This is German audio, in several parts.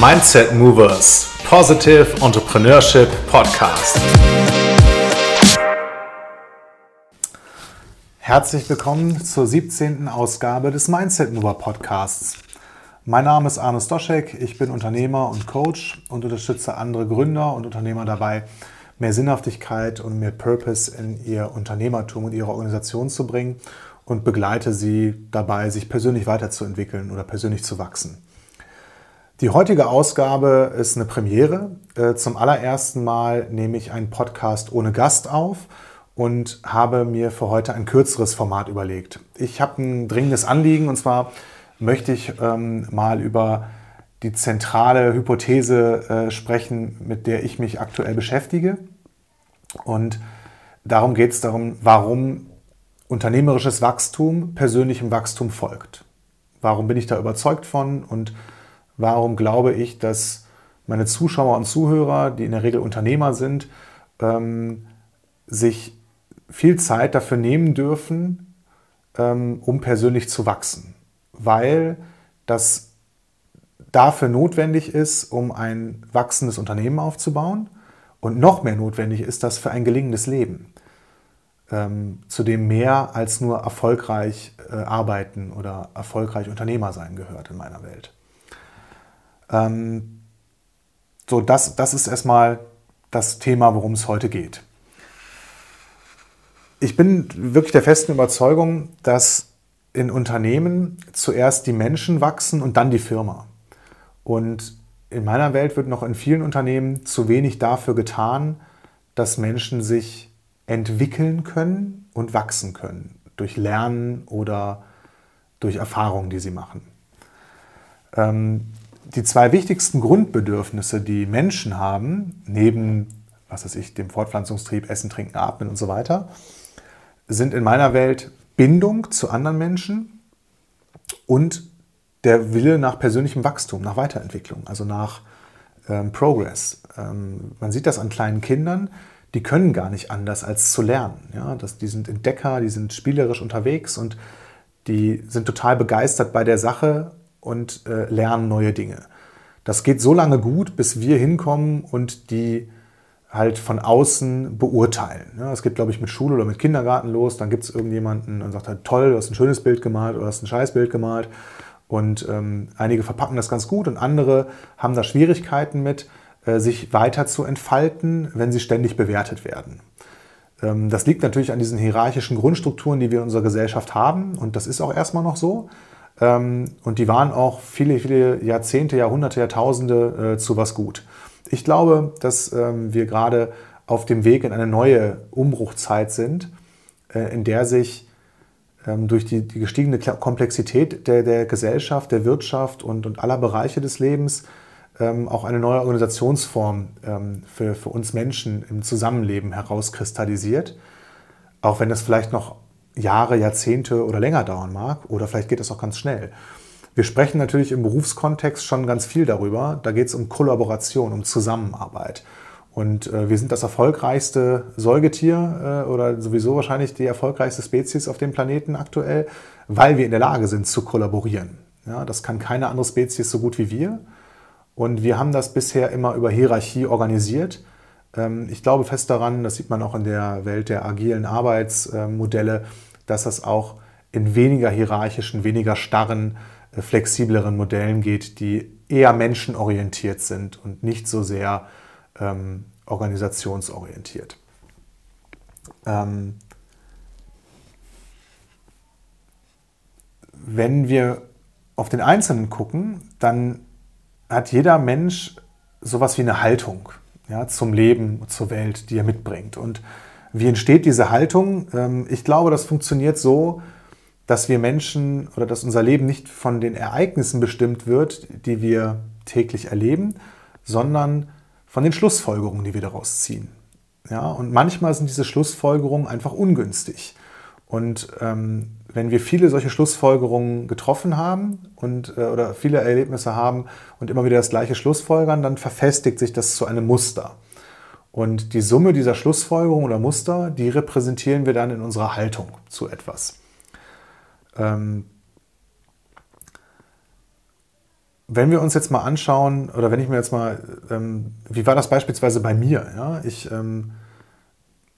Mindset Movers Positive Entrepreneurship Podcast. Herzlich willkommen zur 17. Ausgabe des Mindset Mover Podcasts. Mein Name ist Arne Stoschek, ich bin Unternehmer und Coach und unterstütze andere Gründer und Unternehmer dabei, mehr Sinnhaftigkeit und mehr Purpose in ihr Unternehmertum und ihre Organisation zu bringen und begleite sie dabei, sich persönlich weiterzuentwickeln oder persönlich zu wachsen. Die heutige Ausgabe ist eine Premiere. Äh, zum allerersten Mal nehme ich einen Podcast ohne Gast auf und habe mir für heute ein kürzeres Format überlegt. Ich habe ein dringendes Anliegen und zwar möchte ich ähm, mal über die zentrale Hypothese äh, sprechen, mit der ich mich aktuell beschäftige. Und darum geht es darum, warum unternehmerisches Wachstum persönlichem Wachstum folgt. Warum bin ich da überzeugt von und Warum glaube ich, dass meine Zuschauer und Zuhörer, die in der Regel Unternehmer sind, ähm, sich viel Zeit dafür nehmen dürfen, ähm, um persönlich zu wachsen? Weil das dafür notwendig ist, um ein wachsendes Unternehmen aufzubauen und noch mehr notwendig ist das für ein gelingendes Leben, ähm, zu dem mehr als nur erfolgreich äh, arbeiten oder erfolgreich Unternehmer sein gehört in meiner Welt. Ähm, so, das, das ist erstmal das Thema, worum es heute geht. Ich bin wirklich der festen Überzeugung, dass in Unternehmen zuerst die Menschen wachsen und dann die Firma. Und in meiner Welt wird noch in vielen Unternehmen zu wenig dafür getan, dass Menschen sich entwickeln können und wachsen können durch Lernen oder durch Erfahrungen, die sie machen. Ähm, die zwei wichtigsten Grundbedürfnisse, die Menschen haben, neben, was weiß ich, dem Fortpflanzungstrieb, Essen, Trinken, Atmen und so weiter, sind in meiner Welt Bindung zu anderen Menschen und der Wille nach persönlichem Wachstum, nach Weiterentwicklung, also nach ähm, Progress. Ähm, man sieht das an kleinen Kindern, die können gar nicht anders als zu lernen. Ja? Das, die sind Entdecker, die sind spielerisch unterwegs und die sind total begeistert bei der Sache und äh, lernen neue Dinge. Das geht so lange gut, bis wir hinkommen und die halt von außen beurteilen. Ja, das geht, glaube ich, mit Schule oder mit Kindergarten los. Dann gibt es irgendjemanden und sagt halt, toll, du hast ein schönes Bild gemalt oder hast ein scheiß Bild gemalt. Und ähm, einige verpacken das ganz gut und andere haben da Schwierigkeiten mit, äh, sich weiter zu entfalten, wenn sie ständig bewertet werden. Ähm, das liegt natürlich an diesen hierarchischen Grundstrukturen, die wir in unserer Gesellschaft haben. Und das ist auch erstmal noch so. Ähm, und die waren auch viele, viele Jahrzehnte, Jahrhunderte, Jahrtausende äh, zu was gut. Ich glaube, dass ähm, wir gerade auf dem Weg in eine neue Umbruchzeit sind, äh, in der sich ähm, durch die, die gestiegene Komplexität der, der Gesellschaft, der Wirtschaft und, und aller Bereiche des Lebens auch eine neue Organisationsform für, für uns Menschen im Zusammenleben herauskristallisiert. Auch wenn das vielleicht noch Jahre, Jahrzehnte oder länger dauern mag oder vielleicht geht es auch ganz schnell. Wir sprechen natürlich im Berufskontext schon ganz viel darüber. Da geht es um Kollaboration, um Zusammenarbeit. Und äh, wir sind das erfolgreichste Säugetier äh, oder sowieso wahrscheinlich die erfolgreichste Spezies auf dem Planeten aktuell, weil wir in der Lage sind zu kollaborieren. Ja, das kann keine andere Spezies so gut wie wir. Und wir haben das bisher immer über Hierarchie organisiert. Ähm, ich glaube fest daran, das sieht man auch in der Welt der agilen Arbeitsmodelle, dass das auch in weniger hierarchischen, weniger starren, äh, flexibleren Modellen geht, die eher menschenorientiert sind und nicht so sehr ähm, organisationsorientiert. Ähm, wenn wir auf den Einzelnen gucken, dann hat jeder Mensch sowas wie eine Haltung ja, zum Leben, zur Welt, die er mitbringt. Und wie entsteht diese Haltung? Ähm, ich glaube, das funktioniert so, dass wir Menschen oder dass unser Leben nicht von den Ereignissen bestimmt wird, die wir täglich erleben, sondern von den Schlussfolgerungen, die wir daraus ziehen. Ja, und manchmal sind diese Schlussfolgerungen einfach ungünstig. Und ähm, wenn wir viele solche Schlussfolgerungen getroffen haben und, äh, oder viele Erlebnisse haben und immer wieder das gleiche Schlussfolgern, dann verfestigt sich das zu einem Muster. Und die Summe dieser Schlussfolgerungen oder Muster, die repräsentieren wir dann in unserer Haltung zu etwas. Ähm, wenn wir uns jetzt mal anschauen, oder wenn ich mir jetzt mal, ähm, wie war das beispielsweise bei mir? Ja? Ich, ähm,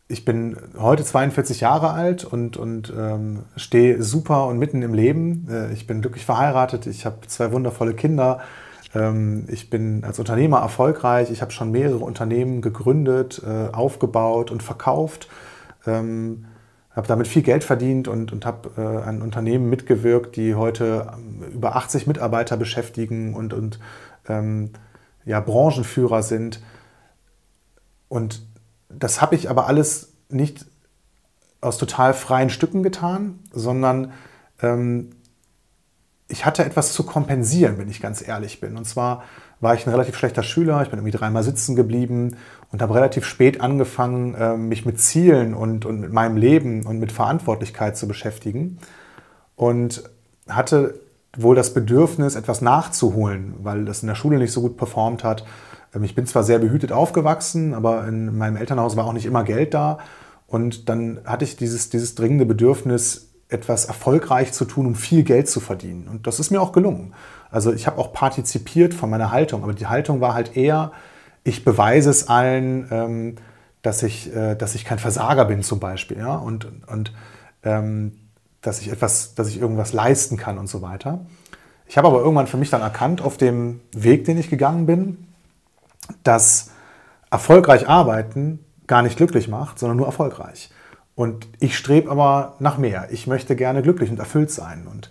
ich bin heute 42 Jahre alt und, und ähm, stehe super und mitten im Leben. Äh, ich bin glücklich verheiratet, ich habe zwei wundervolle Kinder. Ähm, ich bin als Unternehmer erfolgreich. Ich habe schon mehrere Unternehmen gegründet, äh, aufgebaut und verkauft. Ähm, habe damit viel Geld verdient und, und habe äh, an Unternehmen mitgewirkt, die heute ähm, über 80 Mitarbeiter beschäftigen und, und ähm, ja, Branchenführer sind. Und das habe ich aber alles nicht aus total freien Stücken getan, sondern ähm, ich hatte etwas zu kompensieren, wenn ich ganz ehrlich bin. Und zwar war ich ein relativ schlechter Schüler, ich bin irgendwie dreimal sitzen geblieben und habe relativ spät angefangen, ähm, mich mit Zielen und, und mit meinem Leben und mit Verantwortlichkeit zu beschäftigen. Und hatte wohl das Bedürfnis, etwas nachzuholen, weil das in der Schule nicht so gut performt hat. Ähm, ich bin zwar sehr behütet aufgewachsen, aber in meinem Elternhaus war auch nicht immer Geld da. Und dann hatte ich dieses, dieses dringende Bedürfnis, etwas erfolgreich zu tun, um viel Geld zu verdienen. Und das ist mir auch gelungen. Also ich habe auch partizipiert von meiner Haltung, aber die Haltung war halt eher, ich beweise es allen, ähm, dass, ich, äh, dass ich kein Versager bin zum Beispiel, ja, und, und ähm, dass ich etwas, dass ich irgendwas leisten kann und so weiter. Ich habe aber irgendwann für mich dann erkannt, auf dem Weg, den ich gegangen bin, dass erfolgreich arbeiten gar nicht glücklich macht, sondern nur erfolgreich. Und ich strebe aber nach mehr. Ich möchte gerne glücklich und erfüllt sein. Und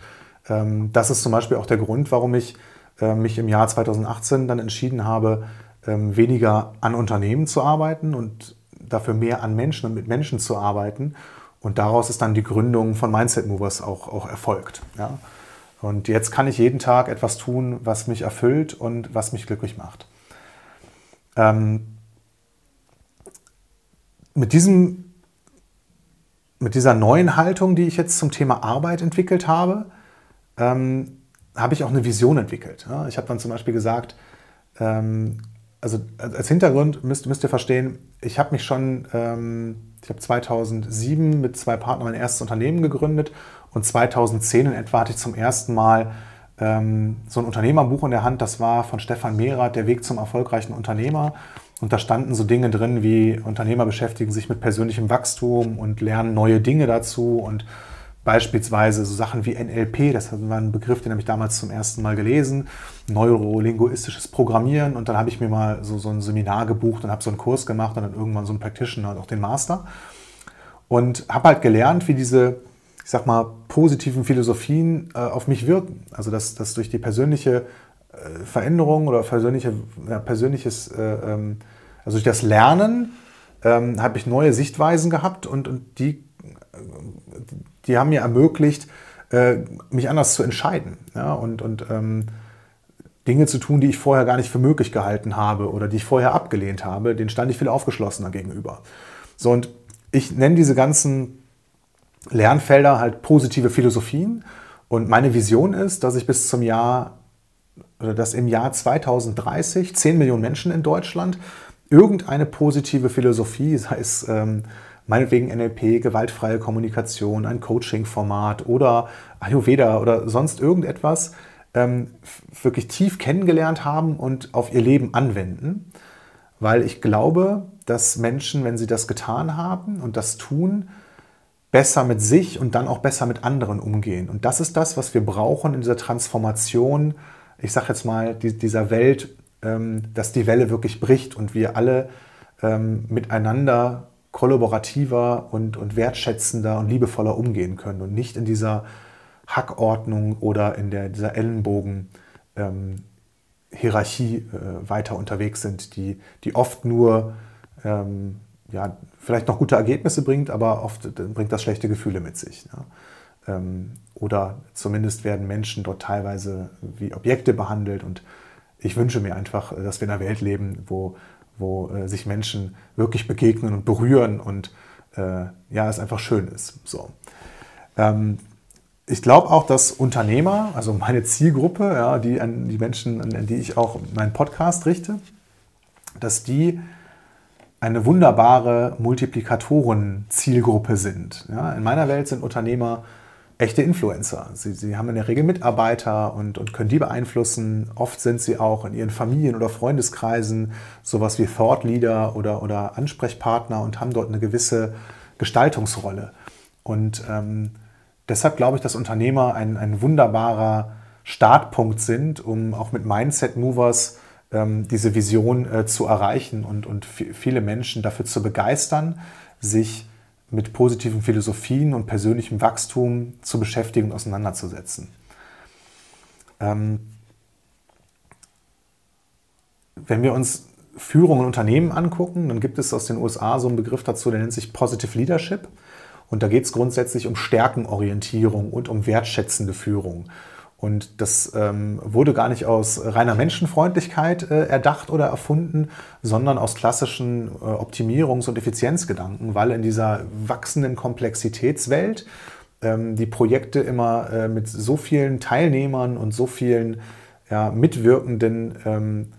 ähm, das ist zum Beispiel auch der Grund, warum ich äh, mich im Jahr 2018 dann entschieden habe, ähm, weniger an Unternehmen zu arbeiten und dafür mehr an Menschen und mit Menschen zu arbeiten. Und daraus ist dann die Gründung von Mindset Movers auch, auch erfolgt. Ja? Und jetzt kann ich jeden Tag etwas tun, was mich erfüllt und was mich glücklich macht. Ähm, mit diesem mit dieser neuen Haltung, die ich jetzt zum Thema Arbeit entwickelt habe, ähm, habe ich auch eine Vision entwickelt. Ja? Ich habe dann zum Beispiel gesagt, ähm, also als Hintergrund müsst, müsst ihr verstehen, ich habe mich schon, ähm, ich habe 2007 mit zwei Partnern mein erstes Unternehmen gegründet und 2010 in etwa hatte ich zum ersten Mal ähm, so ein Unternehmerbuch in der Hand, das war von Stefan Mehrath, Der Weg zum erfolgreichen Unternehmer. Und da standen so Dinge drin wie Unternehmer beschäftigen sich mit persönlichem Wachstum und lernen neue Dinge dazu und beispielsweise so Sachen wie NLP, das war ein Begriff, den habe ich damals zum ersten Mal gelesen, neurolinguistisches Programmieren und dann habe ich mir mal so, so ein Seminar gebucht und habe so einen Kurs gemacht und dann irgendwann so einen Practitioner und auch den Master und habe halt gelernt, wie diese, ich sag mal, positiven Philosophien äh, auf mich wirken. Also dass, dass durch die persönliche äh, Veränderung oder persönliche, ja, persönliches, äh, ähm, also durch das Lernen ähm, habe ich neue Sichtweisen gehabt und, und die, die haben mir ermöglicht, äh, mich anders zu entscheiden ja, und, und ähm, Dinge zu tun, die ich vorher gar nicht für möglich gehalten habe oder die ich vorher abgelehnt habe, denen stand ich viel aufgeschlossener gegenüber. So und ich nenne diese ganzen Lernfelder halt positive Philosophien und meine Vision ist, dass ich bis zum Jahr oder dass im Jahr 2030 10 Millionen Menschen in Deutschland irgendeine positive Philosophie, sei es ähm, meinetwegen NLP, gewaltfreie Kommunikation, ein Coaching-Format oder Ayurveda oder sonst irgendetwas, ähm, wirklich tief kennengelernt haben und auf ihr Leben anwenden. Weil ich glaube, dass Menschen, wenn sie das getan haben und das tun, besser mit sich und dann auch besser mit anderen umgehen. Und das ist das, was wir brauchen in dieser Transformation ich sage jetzt mal, die, dieser Welt, ähm, dass die Welle wirklich bricht und wir alle ähm, miteinander kollaborativer und, und wertschätzender und liebevoller umgehen können und nicht in dieser Hackordnung oder in der, dieser Ellenbogen. Ähm, äh, weiter unterwegs sind, die, die oft nur ähm, ja, vielleicht noch gute Ergebnisse bringt, aber oft äh, bringt das schlechte Gefühle mit sich. Ja. Ähm, oder zumindest werden Menschen dort teilweise wie Objekte behandelt. Und ich wünsche mir einfach, dass wir in einer Welt leben, wo, wo äh, sich Menschen wirklich begegnen und berühren und äh, ja, es einfach schön ist. So. Ähm, ich glaube auch, dass Unternehmer, also meine Zielgruppe, ja, die, an die Menschen, an die ich auch meinen Podcast richte, dass die eine wunderbare Multiplikatoren-Zielgruppe sind. Ja, in meiner Welt sind Unternehmer echte Influencer. Sie, sie haben in der Regel Mitarbeiter und, und können die beeinflussen. Oft sind sie auch in ihren Familien oder Freundeskreisen sowas wie Thought Leader oder, oder Ansprechpartner und haben dort eine gewisse Gestaltungsrolle. Und ähm, deshalb glaube ich, dass Unternehmer ein, ein wunderbarer Startpunkt sind, um auch mit Mindset Movers ähm, diese Vision äh, zu erreichen und, und viele Menschen dafür zu begeistern, sich mit positiven Philosophien und persönlichem Wachstum zu beschäftigen und auseinanderzusetzen. Ähm, wenn wir uns Führung in Unternehmen angucken, dann gibt es aus den USA so einen Begriff dazu, der nennt sich Positive Leadership. Und da geht es grundsätzlich um Stärkenorientierung und um wertschätzende Führung. Und das ähm, wurde gar nicht aus reiner Menschenfreundlichkeit äh, erdacht oder erfunden, sondern aus klassischen äh, Optimierungs- und Effizienzgedanken, weil in dieser wachsenden Komplexitätswelt ähm, die Projekte immer äh, mit so vielen Teilnehmern und so vielen ja, Mitwirkenden ähm,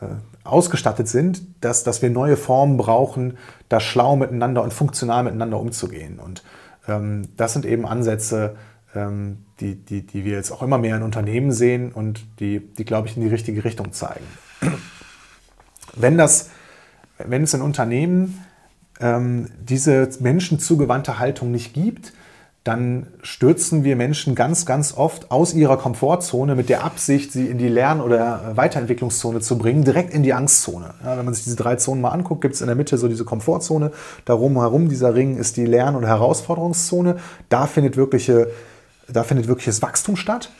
äh, ausgestattet sind, dass, dass wir neue Formen brauchen, da schlau miteinander und funktional miteinander umzugehen. Und ähm, das sind eben Ansätze, die, die, die wir jetzt auch immer mehr in Unternehmen sehen und die, die glaube ich, in die richtige Richtung zeigen. Wenn, das, wenn es in Unternehmen ähm, diese menschenzugewandte Haltung nicht gibt, dann stürzen wir Menschen ganz, ganz oft aus ihrer Komfortzone mit der Absicht, sie in die Lern- oder Weiterentwicklungszone zu bringen, direkt in die Angstzone. Ja, wenn man sich diese drei Zonen mal anguckt, gibt es in der Mitte so diese Komfortzone. Darum herum dieser Ring ist die Lern- oder Herausforderungszone. Da findet wirkliche da findet wirkliches Wachstum statt.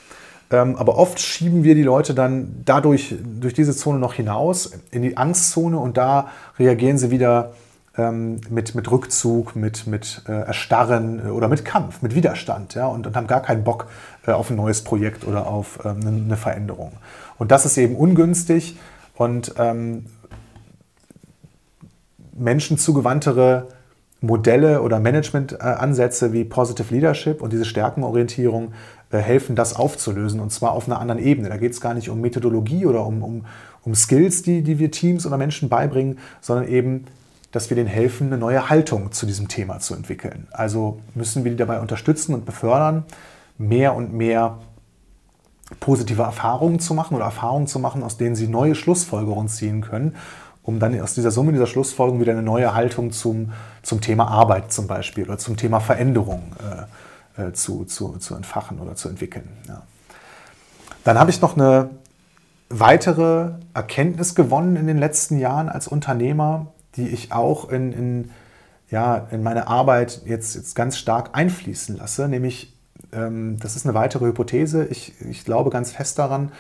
Ähm, aber oft schieben wir die Leute dann dadurch, durch diese Zone noch hinaus in die Angstzone und da reagieren sie wieder ähm, mit, mit Rückzug, mit, mit äh, Erstarren äh, oder mit Kampf, mit Widerstand ja, und, und haben gar keinen Bock äh, auf ein neues Projekt oder auf ähm, eine Veränderung. Und das ist eben ungünstig und ähm, menschenzugewandtere Modelle oder Managementansätze wie Positive Leadership und diese Stärkenorientierung äh, helfen, das aufzulösen und zwar auf einer anderen Ebene. Da geht es gar nicht um Methodologie oder um, um, um Skills, die, die wir Teams oder Menschen beibringen, sondern eben, dass wir denen helfen, eine neue Haltung zu diesem Thema zu entwickeln. Also müssen wir die dabei unterstützen und befördern, mehr und mehr positive Erfahrungen zu machen oder Erfahrungen zu machen, aus denen sie neue Schlussfolgerungen ziehen können um dann aus dieser Summe, dieser Schlussfolgerung wieder eine neue Haltung zum, zum Thema Arbeit zum Beispiel oder zum Thema Veränderung äh, äh, zu, zu, zu entfachen oder zu entwickeln. Ja. Dann habe ich noch eine weitere Erkenntnis gewonnen in den letzten Jahren als Unternehmer, die ich auch in, in, ja, in meine Arbeit jetzt, jetzt ganz stark einfließen lasse, nämlich ähm, das ist eine weitere Hypothese. Ich, ich glaube ganz fest daran,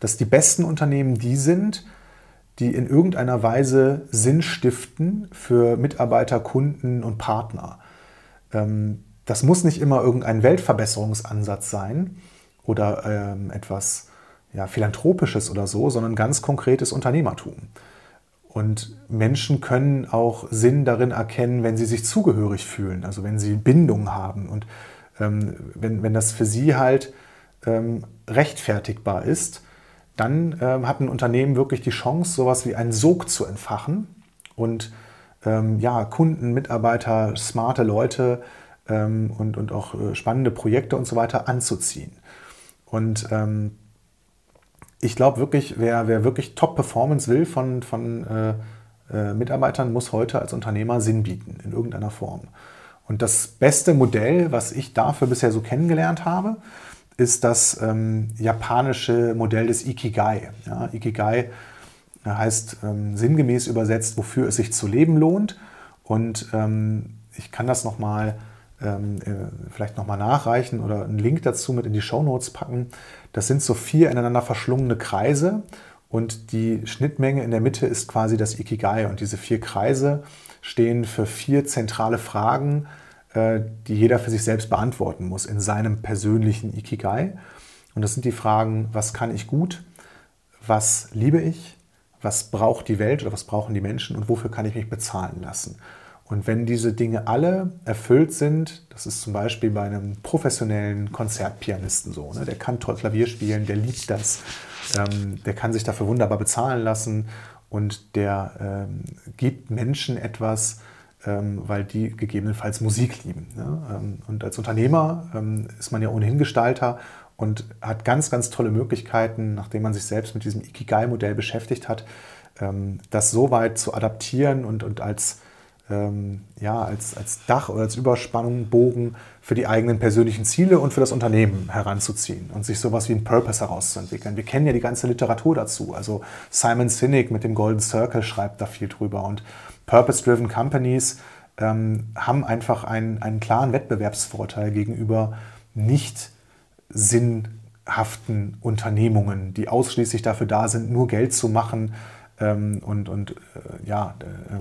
dass die besten Unternehmen die sind, die in irgendeiner Weise Sinn stiften für Mitarbeiter, Kunden und Partner. Ähm, das muss nicht immer irgendein Weltverbesserungsansatz sein oder ähm, etwas ja, Philanthropisches oder so, sondern ganz konkretes Unternehmertum. Und Menschen können auch Sinn darin erkennen, wenn sie sich zugehörig fühlen, also wenn sie Bindung haben und ähm, wenn, wenn das für sie halt rechtfertigbar ist dann ähm, hat ein Unternehmen wirklich die Chance, sowas wie einen Sog zu entfachen und ähm, ja, Kunden, Mitarbeiter, smarte Leute ähm, und, und auch äh, spannende Projekte und so weiter anzuziehen. Und ähm, ich glaube wirklich, wer, wer wirklich Top-Performance will von, von äh, äh, Mitarbeitern, muss heute als Unternehmer Sinn bieten in irgendeiner Form. Und das beste Modell, was ich dafür bisher so kennengelernt habe, ist das ähm, japanische Modell des Ikigai. Ja, Ikigai heißt ähm, sinngemäß übersetzt, wofür es sich zu leben lohnt. Und ähm, ich kann das nochmal ähm, äh, vielleicht nochmal nachreichen oder einen Link dazu mit in die Show Notes packen. Das sind so vier ineinander verschlungene Kreise und die Schnittmenge in der Mitte ist quasi das Ikigai. Und diese vier Kreise stehen für vier zentrale Fragen, äh, die jeder für sich selbst beantworten muss in seinem persönlichen Ikigai. Und das sind die Fragen, was kann ich gut, was liebe ich, was braucht die Welt oder was brauchen die Menschen und wofür kann ich mich bezahlen lassen. Und wenn diese Dinge alle erfüllt sind, das ist zum Beispiel bei einem professionellen Konzertpianisten so, ne? der kann toll Klavier spielen, der liebt das, ähm, der kann sich dafür wunderbar bezahlen lassen und der ähm, gibt Menschen etwas, weil die gegebenenfalls Musik lieben. Ne? Ähm, und als Unternehmer ähm, ist man ja ohnehin Gestalter und hat ganz, ganz tolle Möglichkeiten, nachdem man sich selbst mit diesem Ikigai-Modell beschäftigt hat, ähm, das so weit zu adaptieren und, und als, ähm, ja, als, als Dach oder als Überspannung, Bogen für die eigenen persönlichen Ziele und für das Unternehmen heranzuziehen und sich sowas wie ein Purpose herauszuentwickeln. Wir kennen ja die ganze Literatur dazu. Also Simon Sinek mit dem Golden Circle schreibt da viel drüber und Purpose-Driven Companies ähm, haben einfach einen, einen klaren Wettbewerbsvorteil gegenüber nicht sinnhaften Unternehmungen, die ausschließlich dafür da sind, nur Geld zu machen ähm, und, und äh, ja, äh,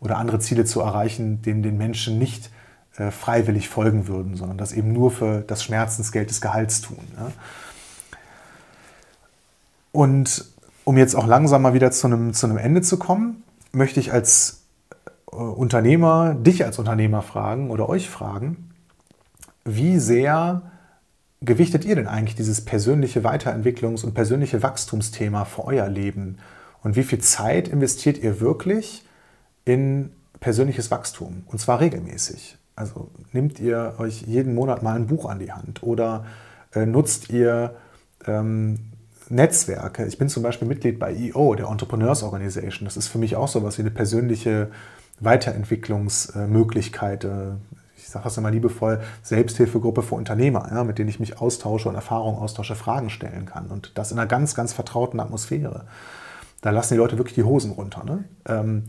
oder andere Ziele zu erreichen, denen den Menschen nicht äh, freiwillig folgen würden, sondern das eben nur für das Schmerzensgeld des Gehalts tun. Und um jetzt auch langsam mal wieder zu einem, zu einem Ende zu kommen, möchte ich als äh, Unternehmer, dich als Unternehmer fragen oder euch fragen, wie sehr gewichtet ihr denn eigentlich dieses persönliche Weiterentwicklungs- und persönliche Wachstumsthema für euer Leben? Und wie viel Zeit investiert ihr wirklich in persönliches Wachstum? Und zwar regelmäßig. Also nehmt ihr euch jeden Monat mal ein Buch an die Hand oder äh, nutzt ihr ähm, Netzwerke. Ich bin zum Beispiel Mitglied bei EO, der Entrepreneurs Organization. Das ist für mich auch so etwas wie eine persönliche Weiterentwicklungsmöglichkeit. Ich sage das immer liebevoll, Selbsthilfegruppe für Unternehmer, ja, mit denen ich mich austausche und Erfahrungen austausche, Fragen stellen kann. Und das in einer ganz, ganz vertrauten Atmosphäre. Da lassen die Leute wirklich die Hosen runter. Ne? Ähm,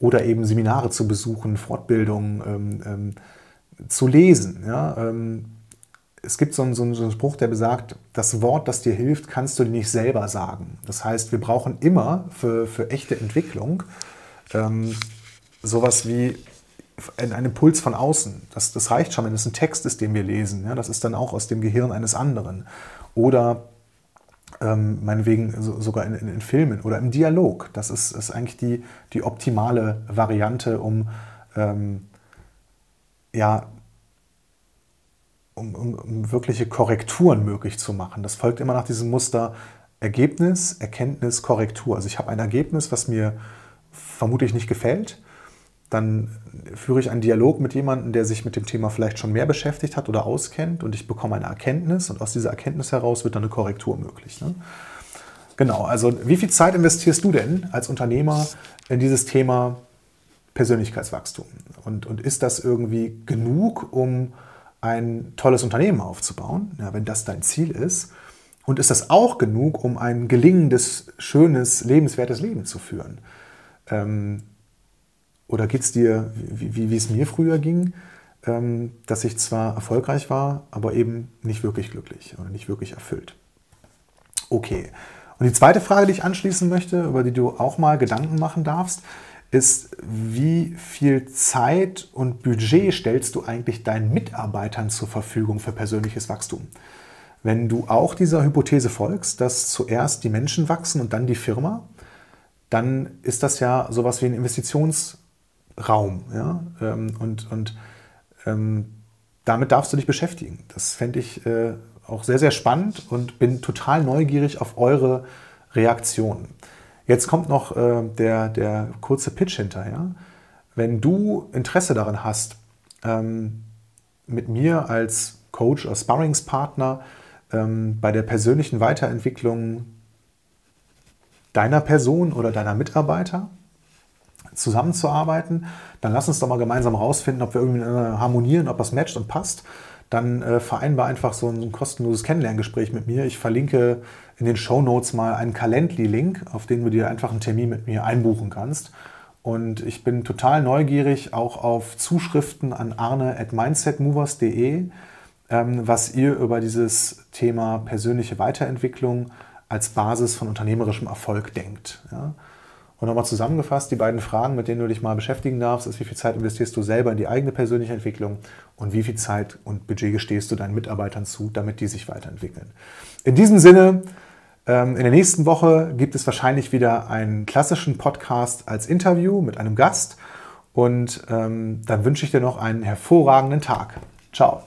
oder eben Seminare zu besuchen, Fortbildungen ähm, ähm, zu lesen. Ja? Ähm, es gibt so einen, so einen, Spruch, der besagt, das Wort, das dir hilft, kannst du dir nicht selber sagen. Das heißt, wir brauchen immer für, für echte Entwicklung ähm, sowas wie einen Impuls von außen. Das, das reicht schon, wenn es ein Text ist, den wir lesen. Ja? Das ist dann auch aus dem Gehirn eines anderen. Oder ähm, meinetwegen so, sogar in, in, in, Filmen oder im Dialog. Das ist, ist eigentlich die, die optimale Variante, um ähm, ja, um, um, um, wirkliche Korrekturen möglich zu machen. Das folgt immer nach diesem Muster Ergebnis, Erkenntnis, Korrektur. Also ich habe ein Ergebnis, was mir vermutlich nicht gefällt. Dann führe ich einen Dialog mit jemandem, der sich mit dem Thema vielleicht schon mehr beschäftigt hat oder auskennt und ich bekomme eine Erkenntnis und aus dieser Erkenntnis heraus wird dann eine Korrektur möglich. Ne? Genau, also wie viel Zeit investierst du denn als Unternehmer in dieses Thema Persönlichkeitswachstum? Und, und ist das irgendwie genug, um ein tolles Unternehmen aufzubauen, ja, wenn das dein Ziel ist? Und ist das auch genug, um ein gelingendes, schönes, lebenswertes Leben zu führen? Ähm, oder geht es dir, wie, wie, wie, es mir früher ging, ähm, dass ich zwar erfolgreich war, aber eben nicht wirklich glücklich oder nicht wirklich erfüllt? Okay. Und die zweite Frage, die ich anschließen möchte, über die du auch mal Gedanken machen darfst, ist, wie viel Zeit und Budget stellst du eigentlich deinen Mitarbeitern zur Verfügung für persönliches Wachstum? Wenn du auch dieser Hypothese folgst, dass zuerst die Menschen wachsen und dann die Firma, dann ist das ja sowas wie ein Investitionsraum. Ja? Ähm, und und ähm, damit darfst du dich beschäftigen. Das fände ich äh, auch sehr, sehr spannend und bin total neugierig auf eure Reaktionen. Jetzt kommt noch äh, der, der kurze Pitch hinterher. Wenn du Interesse daran hast, ähm, mit mir als Coach oder Sparringspartner ähm, bei der persönlichen Weiterentwicklung deiner Person oder deiner Mitarbeiter zusammenzuarbeiten, dann lass uns doch mal gemeinsam rausfinden, ob wir irgendwie harmonieren, ob das matcht und passt. Dann äh, vereinbar einfach so ein, kostenloses Kennenlerngespräch mit mir. Ich verlinke in den Show Notes mal einen Calendly-Link, auf den du dir einfach einen Termin mit mir einbuchen kannst. Und ich bin total neugierig auch auf Zuschriften an arne at mindsetmovers.de, ähm, was ihr über dieses Thema persönliche Weiterentwicklung als Basis von unternehmerischem Erfolg denkt. Ja? Und nochmal zusammengefasst, die beiden Fragen, mit denen du dich mal beschäftigen darfst, ist, wie viel Zeit investierst du selber in die eigene persönliche Entwicklung und wie viel Zeit und Budget gestehst du deinen Mitarbeitern zu, damit die sich weiterentwickeln. In diesem Sinne, ähm, in der nächsten Woche gibt es wahrscheinlich wieder einen klassischen Podcast als Interview mit einem Gast und ähm, dann wünsche ich dir noch einen hervorragenden Tag. Ciao.